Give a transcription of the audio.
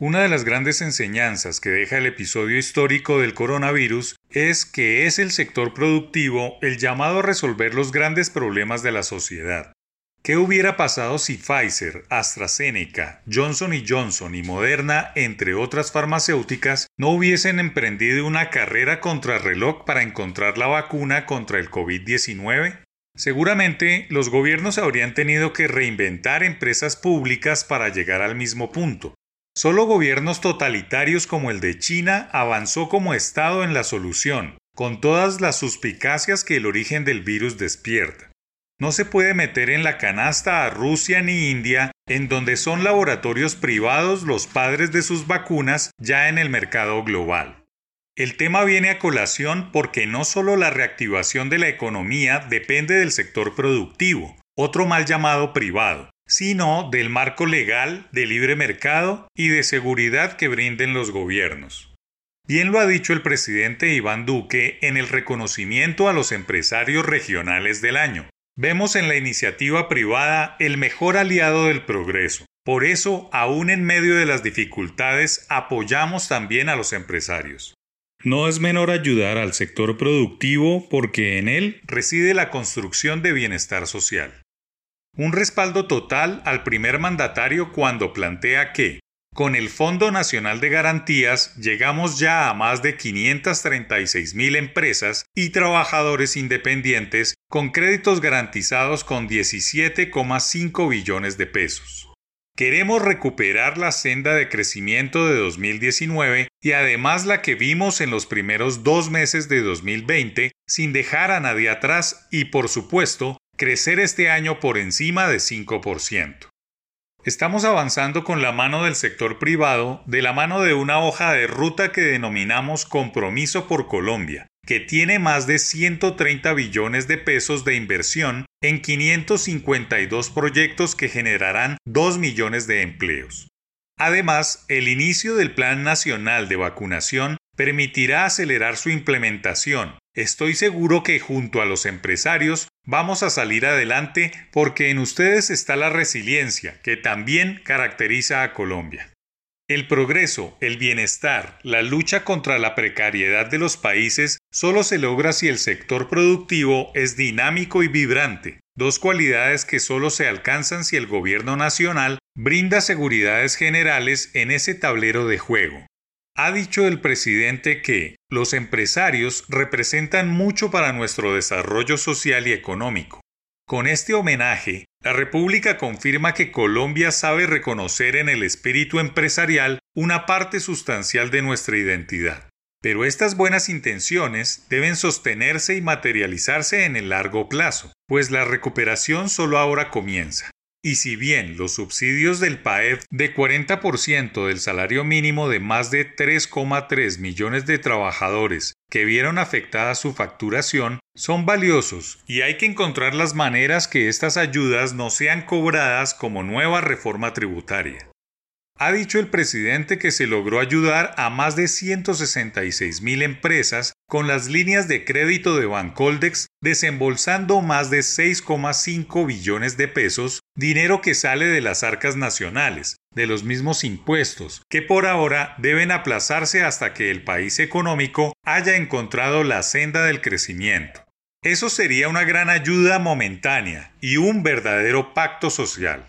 Una de las grandes enseñanzas que deja el episodio histórico del coronavirus es que es el sector productivo el llamado a resolver los grandes problemas de la sociedad. ¿Qué hubiera pasado si Pfizer, AstraZeneca, Johnson Johnson y Moderna, entre otras farmacéuticas, no hubiesen emprendido una carrera contrarreloj para encontrar la vacuna contra el COVID-19? Seguramente los gobiernos habrían tenido que reinventar empresas públicas para llegar al mismo punto, Solo gobiernos totalitarios como el de China avanzó como Estado en la solución, con todas las suspicacias que el origen del virus despierta. No se puede meter en la canasta a Rusia ni India, en donde son laboratorios privados los padres de sus vacunas ya en el mercado global. El tema viene a colación porque no solo la reactivación de la economía depende del sector productivo, otro mal llamado privado, sino del marco legal de libre mercado y de seguridad que brinden los gobiernos. Bien lo ha dicho el presidente Iván Duque en el reconocimiento a los empresarios regionales del año. Vemos en la iniciativa privada el mejor aliado del progreso. Por eso, aún en medio de las dificultades, apoyamos también a los empresarios. No es menor ayudar al sector productivo porque en él reside la construcción de bienestar social. Un respaldo total al primer mandatario cuando plantea que, con el Fondo Nacional de Garantías llegamos ya a más de 536 mil empresas y trabajadores independientes con créditos garantizados con 17,5 billones de pesos. Queremos recuperar la senda de crecimiento de 2019 y además la que vimos en los primeros dos meses de 2020 sin dejar a nadie atrás y por supuesto crecer este año por encima de 5%. Estamos avanzando con la mano del sector privado de la mano de una hoja de ruta que denominamos Compromiso por Colombia, que tiene más de 130 billones de pesos de inversión en 552 proyectos que generarán 2 millones de empleos. Además, el inicio del Plan Nacional de Vacunación permitirá acelerar su implementación. Estoy seguro que junto a los empresarios vamos a salir adelante porque en ustedes está la resiliencia que también caracteriza a Colombia. El progreso, el bienestar, la lucha contra la precariedad de los países solo se logra si el sector productivo es dinámico y vibrante, dos cualidades que solo se alcanzan si el gobierno nacional brinda seguridades generales en ese tablero de juego. Ha dicho el presidente que los empresarios representan mucho para nuestro desarrollo social y económico. Con este homenaje, la República confirma que Colombia sabe reconocer en el espíritu empresarial una parte sustancial de nuestra identidad. Pero estas buenas intenciones deben sostenerse y materializarse en el largo plazo, pues la recuperación solo ahora comienza. Y si bien los subsidios del PAED de 40% del salario mínimo de más de 3,3 millones de trabajadores que vieron afectada su facturación son valiosos y hay que encontrar las maneras que estas ayudas no sean cobradas como nueva reforma tributaria. Ha dicho el presidente que se logró ayudar a más de 166 mil empresas con las líneas de crédito de Bancoldex desembolsando más de 6,5 billones de pesos, dinero que sale de las arcas nacionales, de los mismos impuestos, que por ahora deben aplazarse hasta que el país económico haya encontrado la senda del crecimiento. Eso sería una gran ayuda momentánea y un verdadero pacto social.